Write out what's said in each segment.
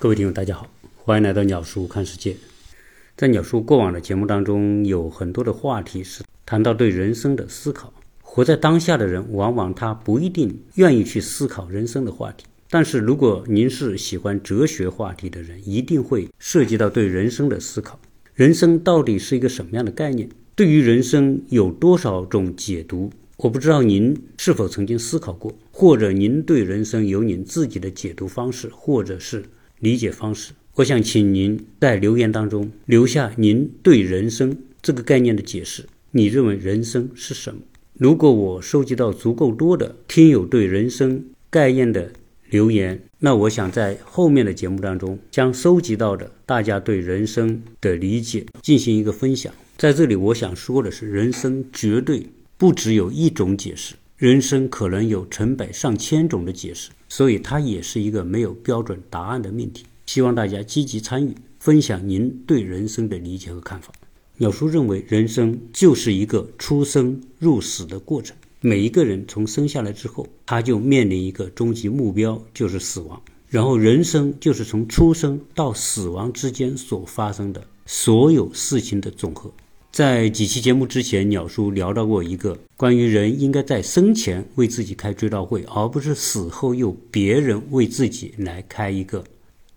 各位听友，大家好，欢迎来到鸟叔看世界。在鸟叔过往的节目当中，有很多的话题是谈到对人生的思考。活在当下的人，往往他不一定愿意去思考人生的话题。但是如果您是喜欢哲学话题的人，一定会涉及到对人生的思考。人生到底是一个什么样的概念？对于人生有多少种解读？我不知道您是否曾经思考过，或者您对人生有您自己的解读方式，或者是。理解方式，我想请您在留言当中留下您对人生这个概念的解释。你认为人生是什么？如果我收集到足够多的听友对人生概念的留言，那我想在后面的节目当中将收集到的大家对人生的理解进行一个分享。在这里，我想说的是，人生绝对不只有一种解释，人生可能有成百上千种的解释。所以它也是一个没有标准答案的命题，希望大家积极参与，分享您对人生的理解和看法。鸟叔认为，人生就是一个出生入死的过程。每一个人从生下来之后，他就面临一个终极目标，就是死亡。然后，人生就是从出生到死亡之间所发生的所有事情的总和。在几期节目之前，鸟叔聊到过一个关于人应该在生前为自己开追悼会，而不是死后又别人为自己来开一个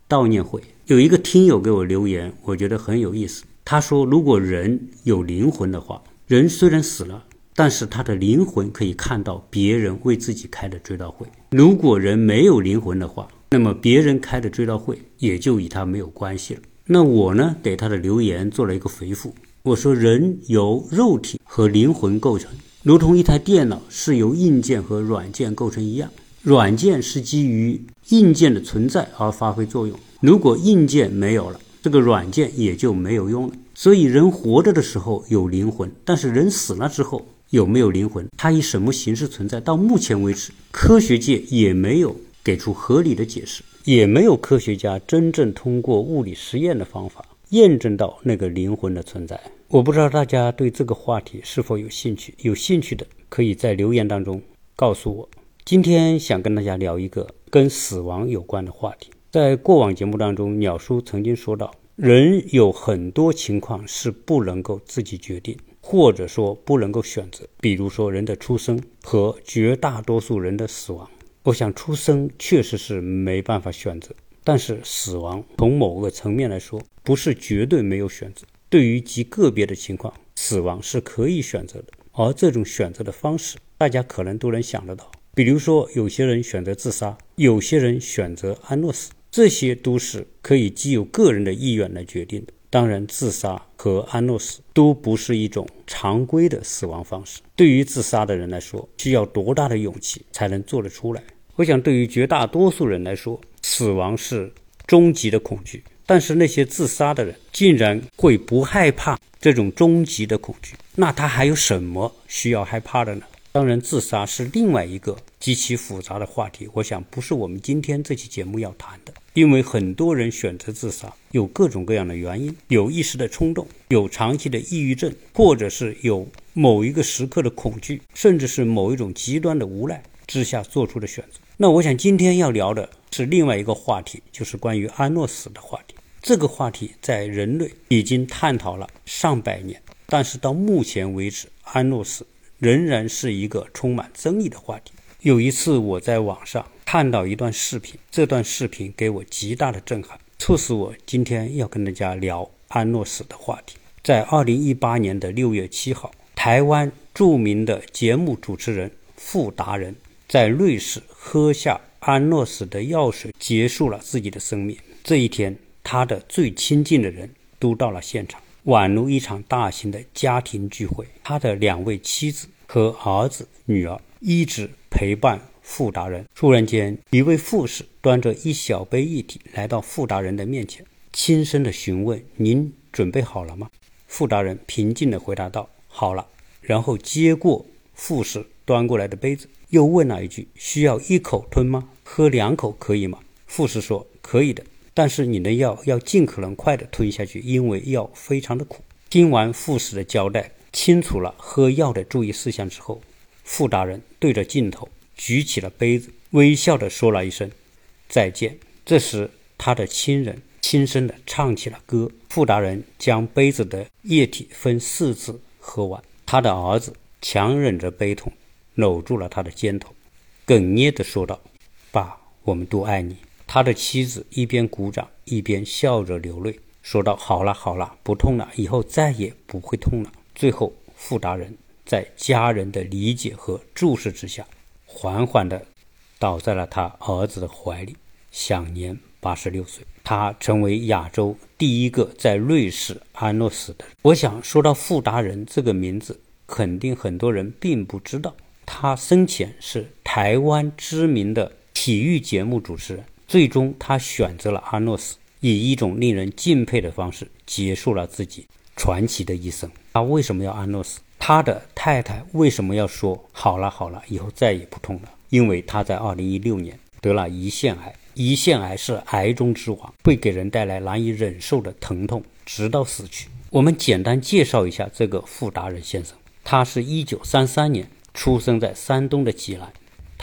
悼念会。有一个听友给我留言，我觉得很有意思。他说：“如果人有灵魂的话，人虽然死了，但是他的灵魂可以看到别人为自己开的追悼会。如果人没有灵魂的话，那么别人开的追悼会也就与他没有关系了。”那我呢，给他的留言做了一个回复。我说，人由肉体和灵魂构成，如同一台电脑是由硬件和软件构成一样。软件是基于硬件的存在而发挥作用。如果硬件没有了，这个软件也就没有用了。所以，人活着的时候有灵魂，但是人死了之后有没有灵魂？它以什么形式存在？到目前为止，科学界也没有给出合理的解释，也没有科学家真正通过物理实验的方法。验证到那个灵魂的存在，我不知道大家对这个话题是否有兴趣？有兴趣的可以在留言当中告诉我。今天想跟大家聊一个跟死亡有关的话题。在过往节目当中，鸟叔曾经说到，人有很多情况是不能够自己决定，或者说不能够选择。比如说人的出生和绝大多数人的死亡。我想出生确实是没办法选择。但是死亡从某个层面来说，不是绝对没有选择。对于极个别的情况，死亡是可以选择的。而这种选择的方式，大家可能都能想得到。比如说，有些人选择自杀，有些人选择安乐死，这些都是可以基于个人的意愿来决定的。当然，自杀和安乐死都不是一种常规的死亡方式。对于自杀的人来说，需要多大的勇气才能做得出来？我想，对于绝大多数人来说，死亡是终极的恐惧。但是那些自杀的人竟然会不害怕这种终极的恐惧，那他还有什么需要害怕的呢？当然，自杀是另外一个极其复杂的话题。我想，不是我们今天这期节目要谈的。因为很多人选择自杀，有各种各样的原因：有一时的冲动，有长期的抑郁症，或者是有某一个时刻的恐惧，甚至是某一种极端的无奈。之下做出的选择。那我想今天要聊的是另外一个话题，就是关于安乐死的话题。这个话题在人类已经探讨了上百年，但是到目前为止，安乐死仍然是一个充满争议的话题。有一次我在网上看到一段视频，这段视频给我极大的震撼，促使我今天要跟大家聊安乐死的话题。在二零一八年的六月七号，台湾著名的节目主持人傅达人。在瑞士喝下安乐死的药水，结束了自己的生命。这一天，他的最亲近的人都到了现场，宛如一场大型的家庭聚会。他的两位妻子和儿子、女儿一直陪伴傅达人。突然间，一位护士端着一小杯液体来到傅达人的面前，轻声的询问：“您准备好了吗？”傅达人平静地回答道：“好了。”然后接过护士端过来的杯子。又问了一句：“需要一口吞吗？喝两口可以吗？”护士说：“可以的，但是你的药要尽可能快的吞下去，因为药非常的苦。”听完护士的交代，清楚了喝药的注意事项之后，傅大人对着镜头举起了杯子，微笑的说了一声“再见”。这时，他的亲人轻声地唱起了歌。傅达人将杯子的液体分四次喝完，他的儿子强忍着悲痛，搂住了他的肩头，哽咽地说道：“爸，我们都爱你。”他的妻子一边鼓掌，一边笑着流泪，说道：“好了好了，不痛了，以后再也不会痛了。”最后，傅达人在家人的理解和注视之下，缓缓地倒在了他儿子的怀里，享年八十六岁。他成为亚洲第一个在瑞士安乐死的人。我想说到傅达人这个名字，肯定很多人并不知道，他生前是台湾知名的体育节目主持人。最终，他选择了安乐死，以一种令人敬佩的方式结束了自己传奇的一生。他为什么要安乐死？他的太太为什么要说好了好了，以后再也不痛了？因为他在二零一六年得了胰腺癌。胰腺癌是癌中之王，会给人带来难以忍受的疼痛，直到死去。我们简单介绍一下这个傅达人先生。他是一九三三年出生在山东的济南，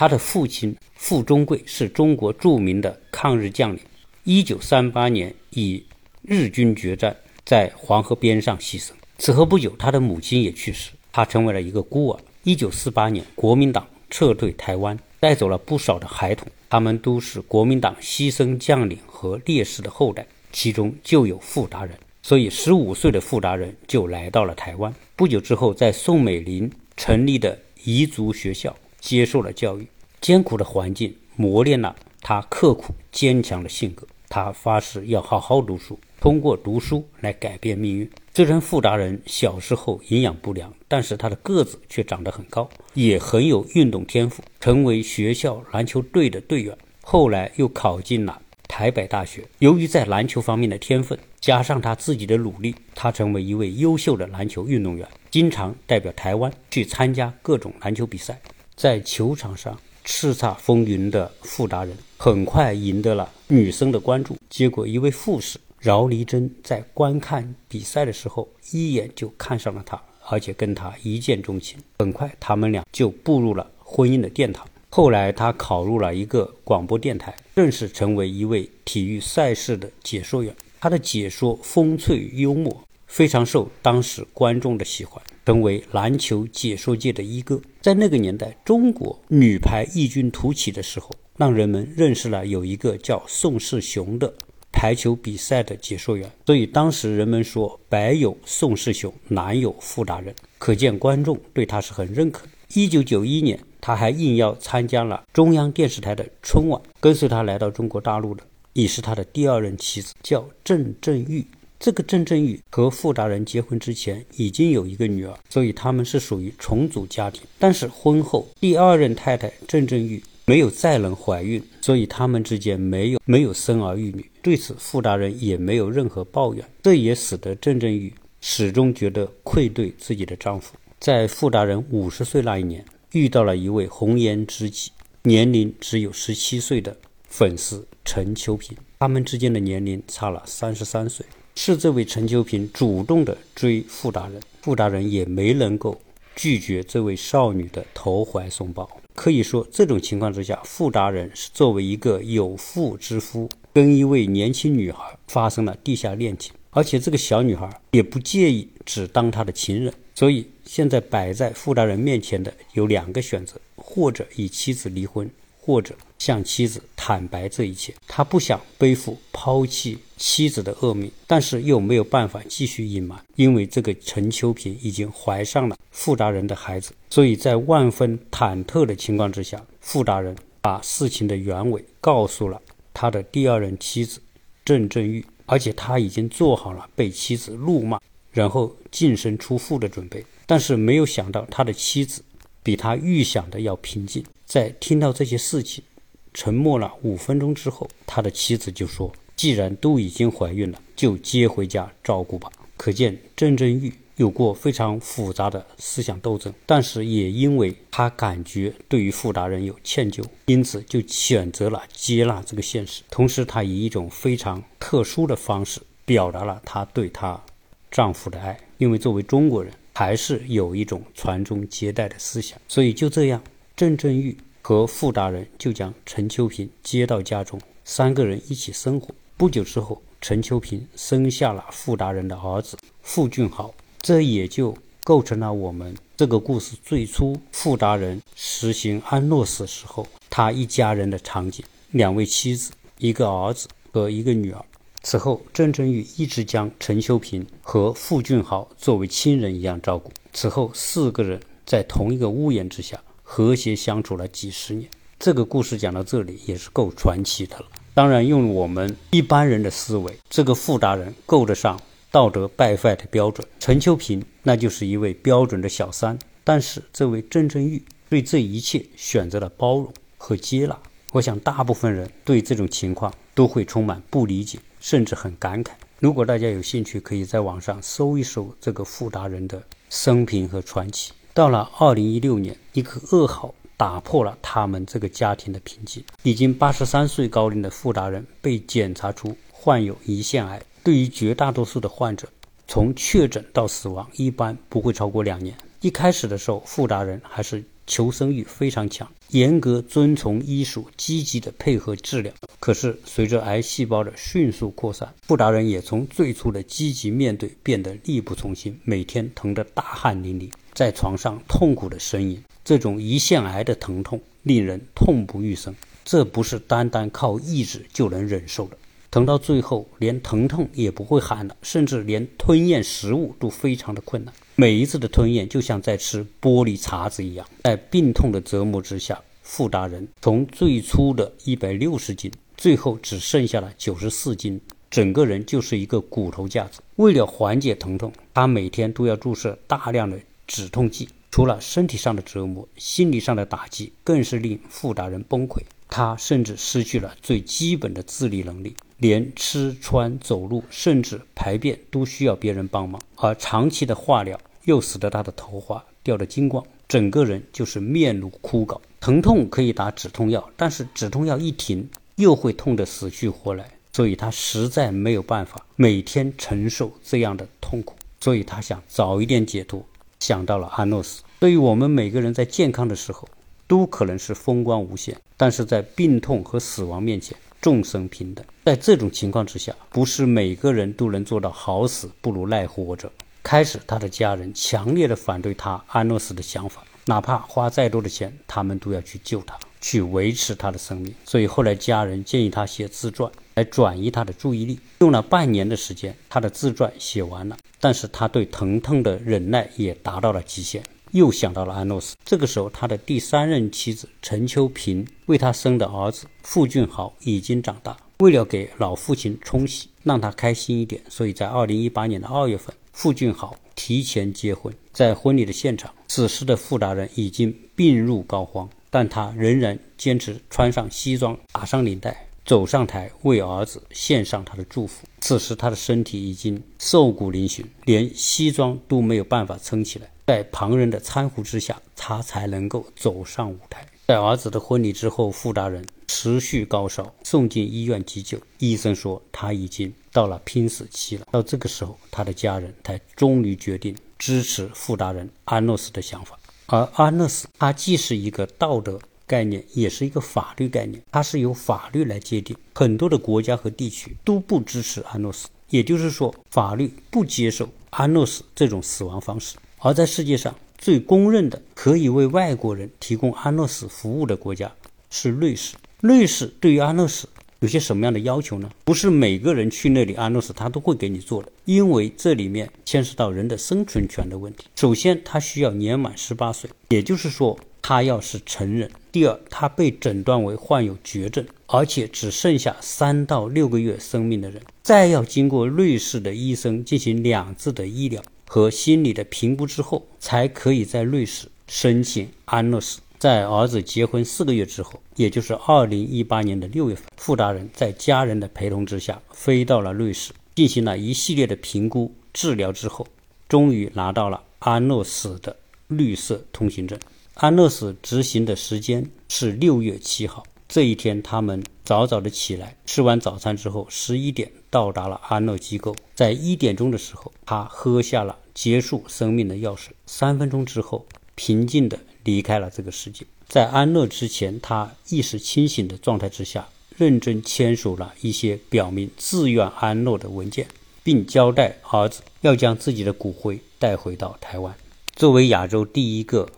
他的父亲傅中贵是中国著名的抗日将领。一九三八年以日军决战在黄河边上牺牲。此后不久，他的母亲也去世，他成为了一个孤儿。一九四八年，国民党撤退台湾，带走了不少的孩童。他们都是国民党牺牲将领和烈士的后代，其中就有傅达人。所以，十五岁的傅达人就来到了台湾。不久之后，在宋美龄成立的彝族学校接受了教育。艰苦的环境磨练了他刻苦坚强的性格。他发誓要好好读书，通过读书来改变命运。虽然富达人小时候营养不良，但是他的个子却长得很高，也很有运动天赋，成为学校篮球队的队员。后来又考进了台北大学。由于在篮球方面的天分，加上他自己的努力，他成为一位优秀的篮球运动员，经常代表台湾去参加各种篮球比赛。在球场上叱咤风云的傅达人，很快赢得了女生的关注。结果，一位护士。饶黎珍在观看比赛的时候，一眼就看上了他，而且跟他一见钟情。很快，他们俩就步入了婚姻的殿堂。后来，他考入了一个广播电台，正式成为一位体育赛事的解说员。他的解说风趣幽默，非常受当时观众的喜欢，成为篮球解说界的一哥。在那个年代，中国女排异军突起的时候，让人们认识了有一个叫宋世雄的。排球比赛的解说员，所以当时人们说“白有宋世雄，南有傅达人”，可见观众对他是很认可的。一九九一年，他还应邀参加了中央电视台的春晚。跟随他来到中国大陆的，已是他的第二任妻子，叫郑振玉。这个郑振玉和傅达人结婚之前已经有一个女儿，所以他们是属于重组家庭。但是婚后，第二任太太郑振玉。没有再能怀孕，所以他们之间没有没有生儿育女。对此，傅达人也没有任何抱怨，这也使得郑振玉始终觉得愧对自己的丈夫。在傅达人五十岁那一年，遇到了一位红颜知己，年龄只有十七岁的粉丝陈秋萍，他们之间的年龄差了三十三岁。是这位陈秋萍主动的追傅大人，傅大人也没能够拒绝这位少女的投怀送抱。可以说，这种情况之下，傅达人是作为一个有妇之夫，跟一位年轻女孩发生了地下恋情，而且这个小女孩也不介意只当他的情人。所以，现在摆在傅达人面前的有两个选择：或者与妻子离婚，或者。向妻子坦白这一切，他不想背负抛弃妻子的恶名，但是又没有办法继续隐瞒，因为这个陈秋萍已经怀上了傅达人的孩子，所以在万分忐忑的情况之下，傅达人把事情的原委告诉了他的第二任妻子郑振玉，而且他已经做好了被妻子怒骂，然后净身出户的准备，但是没有想到他的妻子比他预想的要平静，在听到这些事情。沉默了五分钟之后，他的妻子就说：“既然都已经怀孕了，就接回家照顾吧。”可见郑振玉有过非常复杂的思想斗争，但是也因为他感觉对于傅达人有歉疚，因此就选择了接纳这个现实。同时，他以一种非常特殊的方式表达了他对她丈夫的爱，因为作为中国人，还是有一种传宗接代的思想。所以就这样，郑振玉。和傅达人就将陈秋萍接到家中，三个人一起生活。不久之后，陈秋平生下了傅达人的儿子傅俊豪，这也就构成了我们这个故事最初傅达人实行安乐死时候他一家人的场景：两位妻子、一个儿子和一个女儿。此后，郑振玉一直将陈秋平和傅俊豪作为亲人一样照顾。此后，四个人在同一个屋檐之下和谐相处了几十年。这个故事讲到这里也是够传奇的了。当然，用我们一般人的思维，这个傅达人够得上道德败坏的标准。陈秋平那就是一位标准的小三。但是，这位郑振玉对这一切选择了包容和接纳。我想，大部分人对这种情况都会充满不理解。甚至很感慨。如果大家有兴趣，可以在网上搜一搜这个富达人的生平和传奇。到了二零一六年，一个噩耗打破了他们这个家庭的平静。已经八十三岁高龄的富达人被检查出患有胰腺癌。对于绝大多数的患者，从确诊到死亡一般不会超过两年。一开始的时候，富达人还是。求生欲非常强，严格遵从医嘱，积极的配合治疗。可是随着癌细胞的迅速扩散，傅达人也从最初的积极面对变得力不从心，每天疼得大汗淋漓，在床上痛苦的呻吟。这种胰腺癌的疼痛令人痛不欲生，这不是单单靠意志就能忍受的。疼到最后，连疼痛也不会喊了，甚至连吞咽食物都非常的困难。每一次的吞咽就像在吃玻璃碴子一样，在病痛的折磨之下，傅达人从最初的一百六十斤，最后只剩下了九十四斤，整个人就是一个骨头架子。为了缓解疼痛，他每天都要注射大量的止痛剂。除了身体上的折磨，心理上的打击更是令傅达人崩溃。他甚至失去了最基本的自理能力。连吃穿走路，甚至排便都需要别人帮忙，而长期的化疗又使得他的头发掉得精光，整个人就是面如枯槁。疼痛可以打止痛药，但是止痛药一停，又会痛得死去活来，所以他实在没有办法每天承受这样的痛苦，所以他想早一点解脱，想到了安乐死。对于我们每个人在健康的时候，都可能是风光无限，但是在病痛和死亡面前。众生平等，在这种情况之下，不是每个人都能做到好死不如赖活着。开始，他的家人强烈的反对他安乐死的想法，哪怕花再多的钱，他们都要去救他，去维持他的生命。所以后来家人建议他写自传来转移他的注意力，用了半年的时间，他的自传写完了，但是他对疼痛的忍耐也达到了极限。又想到了安乐死。这个时候，他的第三任妻子陈秋平为他生的儿子傅俊豪已经长大。为了给老父亲冲喜，让他开心一点，所以在二零一八年的二月份，傅俊豪提前结婚。在婚礼的现场，此时的傅达人已经病入膏肓，但他仍然坚持穿上西装，打上领带，走上台为儿子献上他的祝福。此时，他的身体已经瘦骨嶙峋，连西装都没有办法撑起来。在旁人的搀扶之下，他才能够走上舞台。在儿子的婚礼之后，傅达人持续高烧，送进医院急救。医生说他已经到了拼死期了。到这个时候，他的家人才终于决定支持傅达人安乐死的想法。而安乐死，它既是一个道德概念，也是一个法律概念，它是由法律来界定。很多的国家和地区都不支持安乐死，也就是说，法律不接受安乐死这种死亡方式。而在世界上最公认的可以为外国人提供安乐死服务的国家是瑞士。瑞士对于安乐死有些什么样的要求呢？不是每个人去那里安乐死他都会给你做的，因为这里面牵涉到人的生存权的问题。首先，他需要年满十八岁，也就是说他要是成人。第二，他被诊断为患有绝症，而且只剩下三到六个月生命的人，再要经过瑞士的医生进行两次的医疗。和心理的评估之后，才可以在瑞士申请安乐死。在儿子结婚四个月之后，也就是二零一八年的六月份，傅大人在家人的陪同之下飞到了瑞士，进行了一系列的评估治疗之后，终于拿到了安乐死的绿色通行证。安乐死执行的时间是六月七号。这一天，他们早早的起来，吃完早餐之后，十一点到达了安乐机构。在一点钟的时候，他喝下了结束生命的药水。三分钟之后，平静的离开了这个世界。在安乐之前，他意识清醒的状态之下，认真签署了一些表明自愿安乐的文件，并交代儿子要将自己的骨灰带回到台湾。作为亚洲第一个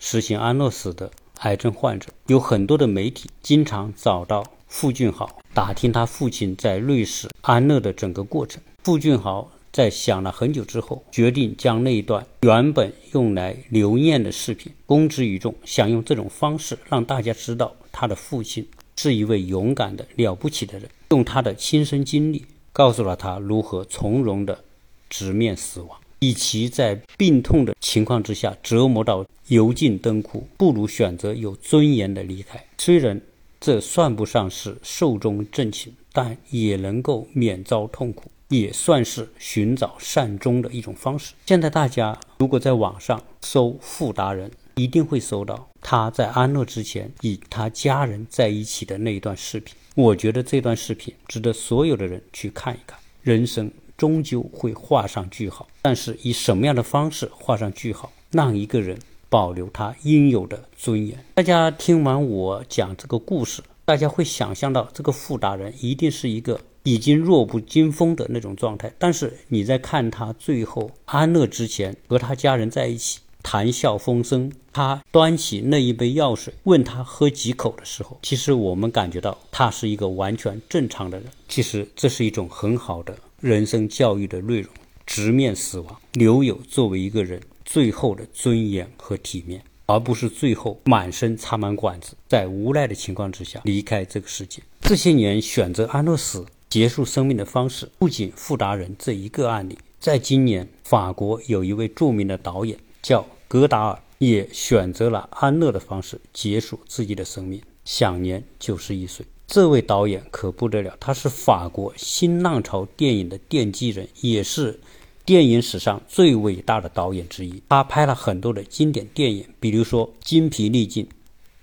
实行安乐死的癌症患者，有很多的媒体经常找到傅俊豪，打听他父亲在瑞士安乐的整个过程。傅俊豪在想了很久之后，决定将那一段原本用来留念的视频公之于众，想用这种方式让大家知道他的父亲是一位勇敢的了不起的人，用他的亲身经历告诉了他如何从容的直面死亡。与其在病痛的情况之下折磨到油尽灯枯，不如选择有尊严的离开。虽然这算不上是寿终正寝，但也能够免遭痛苦，也算是寻找善终的一种方式。现在大家如果在网上搜富达人，一定会搜到他在安乐之前与他家人在一起的那一段视频。我觉得这段视频值得所有的人去看一看。人生。终究会画上句号，但是以什么样的方式画上句号，让一个人保留他应有的尊严？大家听完我讲这个故事，大家会想象到这个富达人一定是一个已经弱不禁风的那种状态。但是你在看他最后安乐之前和他家人在一起谈笑风生，他端起那一杯药水问他喝几口的时候，其实我们感觉到他是一个完全正常的人。其实这是一种很好的。人生教育的内容，直面死亡，留有作为一个人最后的尊严和体面，而不是最后满身插满管子，在无奈的情况之下离开这个世界。这些年选择安乐死结束生命的方式，不仅富达人这一个案例，在今年，法国有一位著名的导演叫戈达尔，也选择了安乐的方式结束自己的生命，享年九十一岁。这位导演可不得了，他是法国新浪潮电影的奠基人，也是电影史上最伟大的导演之一。他拍了很多的经典电影，比如说《精疲力尽》《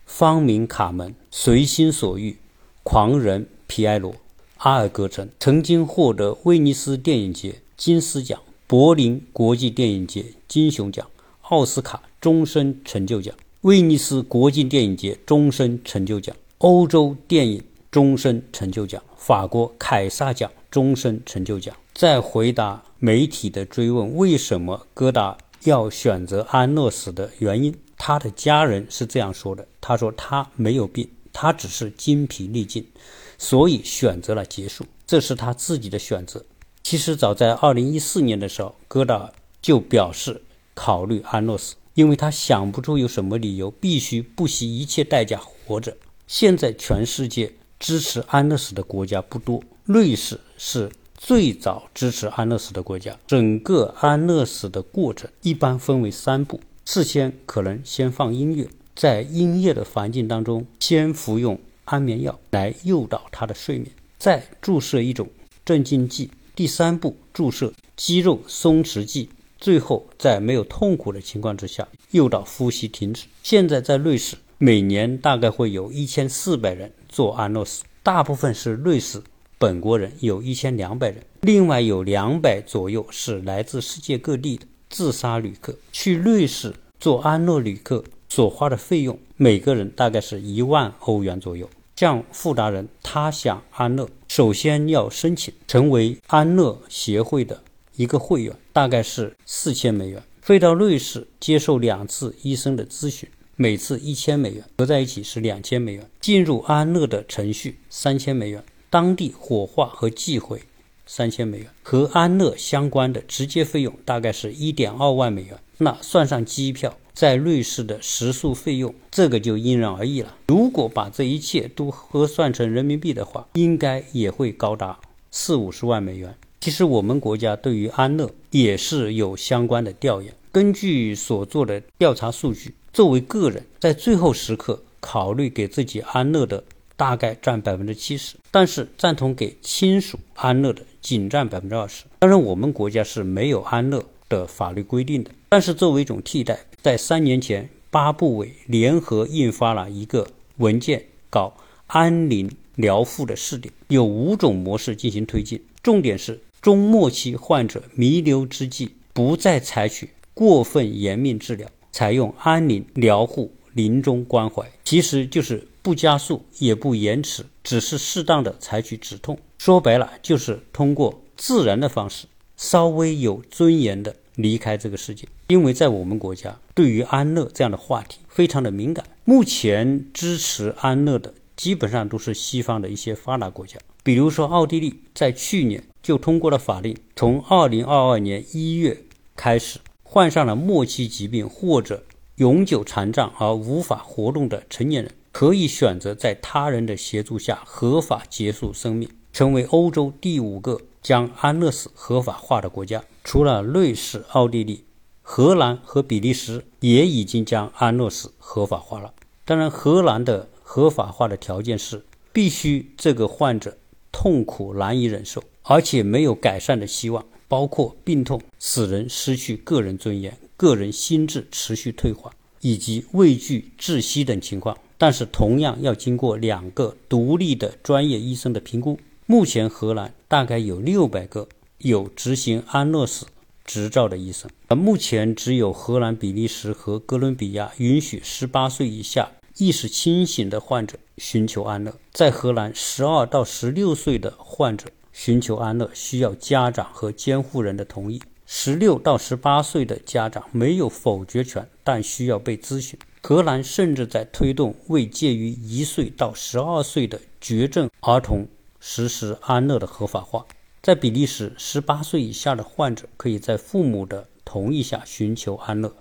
芳名卡门》《随心所欲》《狂人皮埃罗》《阿尔戈城》，曾经获得威尼斯电影节金狮奖、柏林国际电影节金熊奖、奥斯卡终身成就奖、威尼斯国际电影节终身成就奖、欧洲电影。终身成就奖、法国凯撒奖终身成就奖。在回答媒体的追问，为什么戈达要选择安乐死的原因，他的家人是这样说的：“他说他没有病，他只是精疲力尽，所以选择了结束，这是他自己的选择。”其实早在2014年的时候，戈达就表示考虑安乐死，因为他想不出有什么理由必须不惜一切代价活着。现在全世界。支持安乐死的国家不多，瑞士是最早支持安乐死的国家。整个安乐死的过程一般分为三步：事先可能先放音乐，在音乐的环境当中先服用安眠药来诱导他的睡眠，再注射一种镇静剂；第三步注射肌肉松弛剂，最后在没有痛苦的情况之下诱导呼吸停止。现在在瑞士。每年大概会有一千四百人做安乐死，大部分是瑞士本国人，有一千两百人，另外有两百左右是来自世界各地的自杀旅客。去瑞士做安乐旅客所花的费用，每个人大概是一万欧元左右。像富达人，他想安乐，首先要申请成为安乐协会的一个会员，大概是四千美元，飞到瑞士接受两次医生的咨询。每次一千美元，合在一起是两千美元。进入安乐的程序三千美元，当地火化和寄回三千美元，和安乐相关的直接费用大概是一点二万美元。那算上机票，在瑞士的食宿费用，这个就因人而异了。如果把这一切都核算成人民币的话，应该也会高达四五十万美元。其实我们国家对于安乐也是有相关的调研，根据所做的调查数据。作为个人，在最后时刻考虑给自己安乐的大概占百分之七十，但是赞同给亲属安乐的仅占百分之二十。当然，我们国家是没有安乐的法律规定的，但是作为一种替代，在三年前，八部委联合印发了一个文件，搞安宁疗护的试点，有五种模式进行推进，重点是中末期患者弥留之际，不再采取过分严命治疗。采用安宁疗护、临终关怀，其实就是不加速也不延迟只是适当的采取止痛。说白了，就是通过自然的方式，稍微有尊严的离开这个世界。因为在我们国家，对于安乐这样的话题非常的敏感。目前支持安乐的，基本上都是西方的一些发达国家，比如说奥地利，在去年就通过了法令，从二零二二年一月开始，患上了末期疾病或者永久残障而无法活动的成年人，可以选择在他人的协助下合法结束生命。成为欧洲第五个将安乐死合法化的国家。除了瑞士、奥地利、荷兰和比利时也已经将安乐死合法化了。当然，荷兰的合法化的条件是必须这个患者痛苦难以忍受，而且没有改善的希望，包括病痛使人失去个人尊严、个人心智持续退化以及畏惧窒息等情况。但是，同样要经过两个独立的专业医生的评估。目前，荷兰大概有六百个有执行安乐死执照的医生。而目前，只有荷兰、比利时和哥伦比亚允许十八岁以下意识清醒的患者寻求安乐。在荷兰，十二到十六岁的患者寻求安乐需要家长和监护人的同意；十六到十八岁的家长没有否决权，但需要被咨询。荷兰甚至在推动为介于一岁到十二岁的绝症儿童。实施安乐的合法化，在比利时，十八岁以下的患者可以在父母的同意下寻求安乐。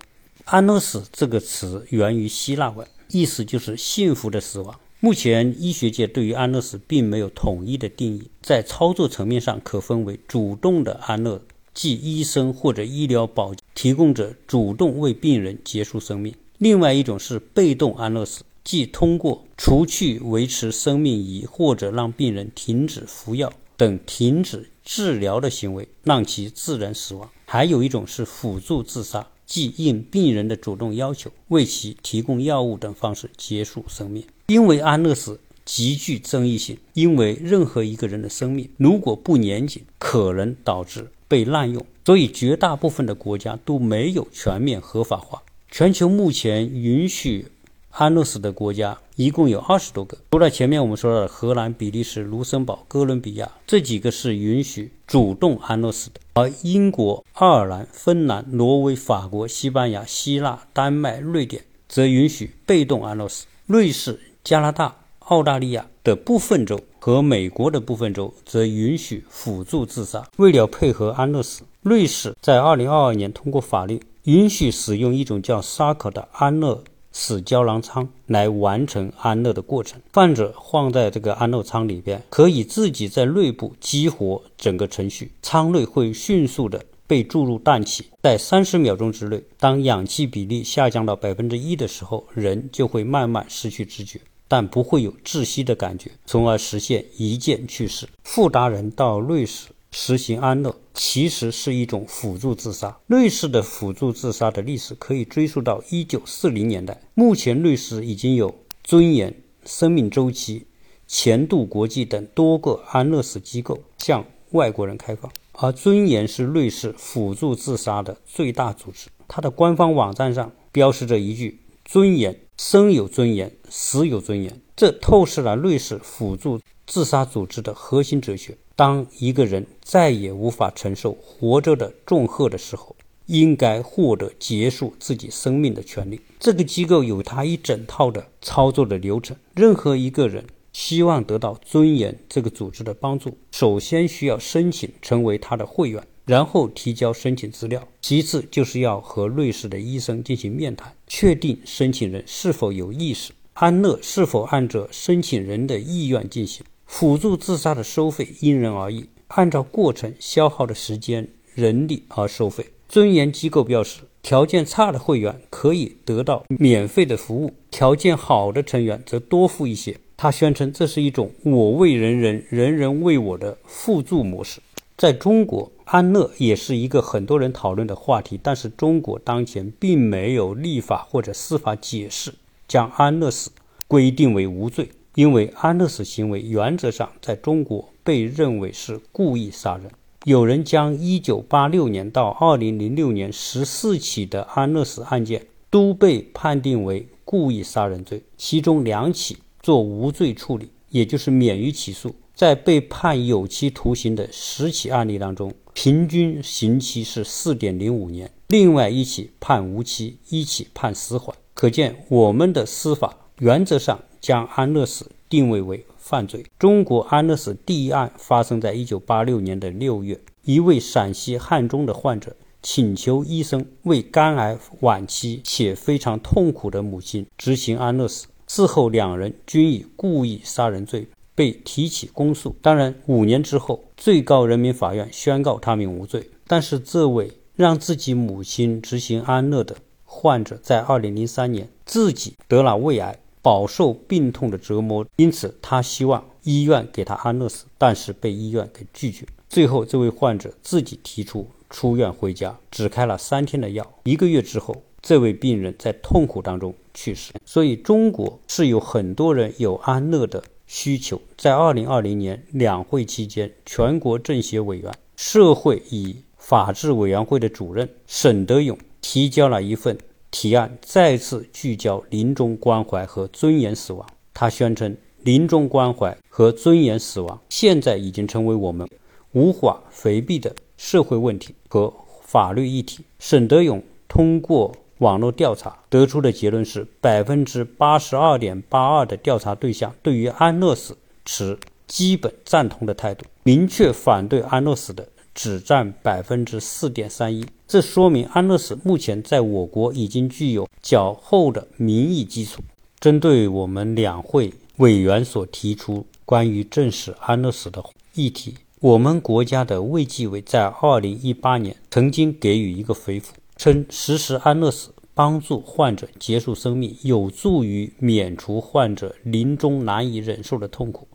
安乐死这个词源于希腊文，意思就是幸福的死亡。目前，医学界对于安乐死并没有统一的定义，在操作层面上可分为主动的安乐，即医生或者医疗保提供者主动为病人结束生命；另外一种是被动安乐死。即通过除去维持生命仪或者让病人停止服药等停止治疗的行为，让其自然死亡。还有一种是辅助自杀，即应病人的主动要求，为其提供药物等方式结束生命。因为安乐死极具争议性，因为任何一个人的生命如果不严谨，可能导致被滥用，所以绝大部分的国家都没有全面合法化。全球目前允许。安乐死的国家一共有二十多个，除了前面我们说的荷兰、比利时、卢森堡、哥伦比亚这几个是允许主动安乐死的，而英国、爱尔兰、芬兰、挪威、法国、西班牙、希腊、丹麦、瑞典则允许被动安乐死。瑞士、加拿大、澳大利亚的部分州和美国的部分州则允许辅助自杀。为了配合安乐死，瑞士在2022年通过法律，允许使用一种叫沙可的安乐。死胶囊舱来完成安乐的过程。患者放在这个安乐舱里边，可以自己在内部激活整个程序，舱内会迅速的被注入氮气，在三十秒钟之内，当氧气比例下降到百分之一的时候，人就会慢慢失去知觉，但不会有窒息的感觉，从而实现一键去世。富达人到瑞士。实行安乐其实是一种辅助自杀。瑞士的辅助自杀的历史可以追溯到一九四零年代。目前，瑞士已经有尊严、生命周期、前度国际等多个安乐死机构向外国人开放。而尊严是瑞士辅助自杀的最大组织，它的官方网站上标示着一句：“尊严，生有尊严，死有尊严。”这透视了瑞士辅助自杀组织的核心哲学。当一个人再也无法承受活着的重荷的时候，应该获得结束自己生命的权利。这个机构有它一整套的操作的流程。任何一个人希望得到尊严这个组织的帮助，首先需要申请成为他的会员，然后提交申请资料。其次就是要和瑞士的医生进行面谈，确定申请人是否有意识，安乐是否按照申请人的意愿进行。辅助自杀的收费因人而异，按照过程消耗的时间、人力而收费。尊严机构表示，条件差的会员可以得到免费的服务，条件好的成员则多付一些。他宣称，这是一种“我为人人，人人为我”的互助模式。在中国，安乐也是一个很多人讨论的话题，但是中国当前并没有立法或者司法解释将安乐死规定为无罪。因为安乐死行为原则上在中国被认为是故意杀人。有人将1986年到2006年14起的安乐死案件都被判定为故意杀人罪，其中两起做无罪处理，也就是免于起诉。在被判有期徒刑的十起案例当中，平均刑期是四点零五年。另外一起判无期，一起判死缓。可见我们的司法原则上将安乐死定位为犯罪。中国安乐死第一案发生在一九八六年的六月，一位陕西汉中的患者请求医生为肝癌晚期且非常痛苦的母亲执行安乐死。事后，两人均以故意杀人罪。被提起公诉，当然，五年之后，最高人民法院宣告他们无罪。但是，这位让自己母亲执行安乐的患者，在二零零三年自己得了胃癌，饱受病痛的折磨，因此他希望医院给他安乐死，但是被医院给拒绝。最后，这位患者自己提出出院回家，只开了三天的药，一个月之后，这位病人在痛苦当中去世。所以，中国是有很多人有安乐的。需求在二零二零年两会期间，全国政协委员、社会与法制委员会的主任沈德勇提交了一份提案，再次聚焦临终关怀和尊严死亡。他宣称，临终关怀和尊严死亡现在已经成为我们无法回避的社会问题和法律议题。沈德勇通过。网络调查得出的结论是，百分之八十二点八二的调查对象对于安乐死持基本赞同的态度，明确反对安乐死的只占百分之四点三一。这说明安乐死目前在我国已经具有较厚的民意基础。针对我们两会委员所提出关于正视安乐死的议题，我们国家的卫计委在二零一八年曾经给予一个回复。称实施安乐死，帮助患者结束生命，有助于免除患者临终难以忍受的痛苦，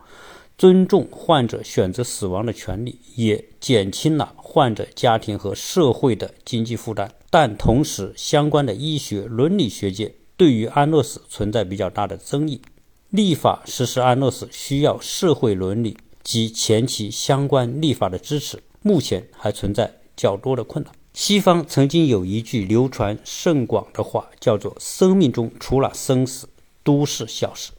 尊重患者选择死亡的权利，也减轻了患者家庭和社会的经济负担。但同时，相关的医学伦理学界对于安乐死存在比较大的争议。立法实施安乐死需要社会伦理及前期相关立法的支持，目前还存在较多的困难。西方曾经有一句流传甚广的话，叫做“生命中除了生死，都是小事”。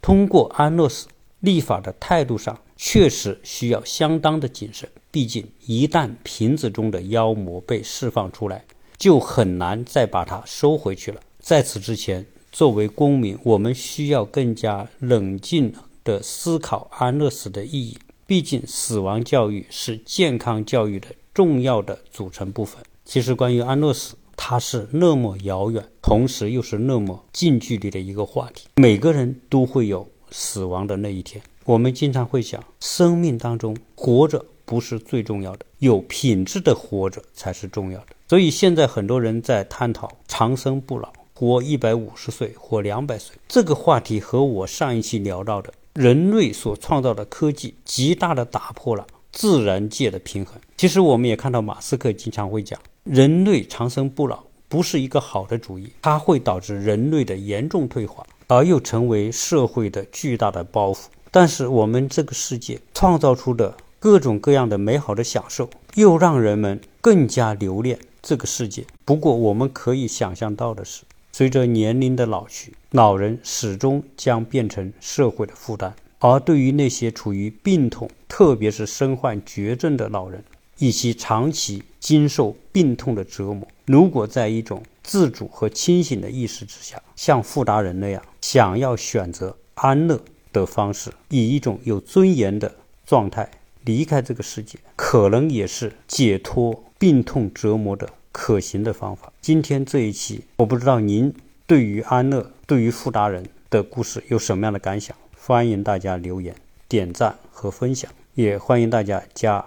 通过安乐死立法的态度上，确实需要相当的谨慎。毕竟，一旦瓶子中的妖魔被释放出来，就很难再把它收回去了。在此之前，作为公民，我们需要更加冷静地思考安乐死的意义。毕竟，死亡教育是健康教育的。重要的组成部分。其实，关于安乐死，它是那么遥远，同时又是那么近距离的一个话题。每个人都会有死亡的那一天。我们经常会想，生命当中活着不是最重要的，有品质的活着才是重要的。所以，现在很多人在探讨长生不老，活一百五十岁，活两百岁。这个话题和我上一期聊到的人类所创造的科技，极大的打破了。自然界的平衡。其实我们也看到，马斯克经常会讲，人类长生不老不是一个好的主意，它会导致人类的严重退化，而又成为社会的巨大的包袱。但是我们这个世界创造出的各种各样的美好的享受，又让人们更加留恋这个世界。不过我们可以想象到的是，随着年龄的老去，老人始终将变成社会的负担。而对于那些处于病痛，特别是身患绝症的老人，以及长期经受病痛的折磨，如果在一种自主和清醒的意识之下，像富达人那样想要选择安乐的方式，以一种有尊严的状态离开这个世界，可能也是解脱病痛折磨的可行的方法。今天这一期，我不知道您对于安乐、对于富达人的故事有什么样的感想？欢迎大家留言、点赞和分享，也欢迎大家加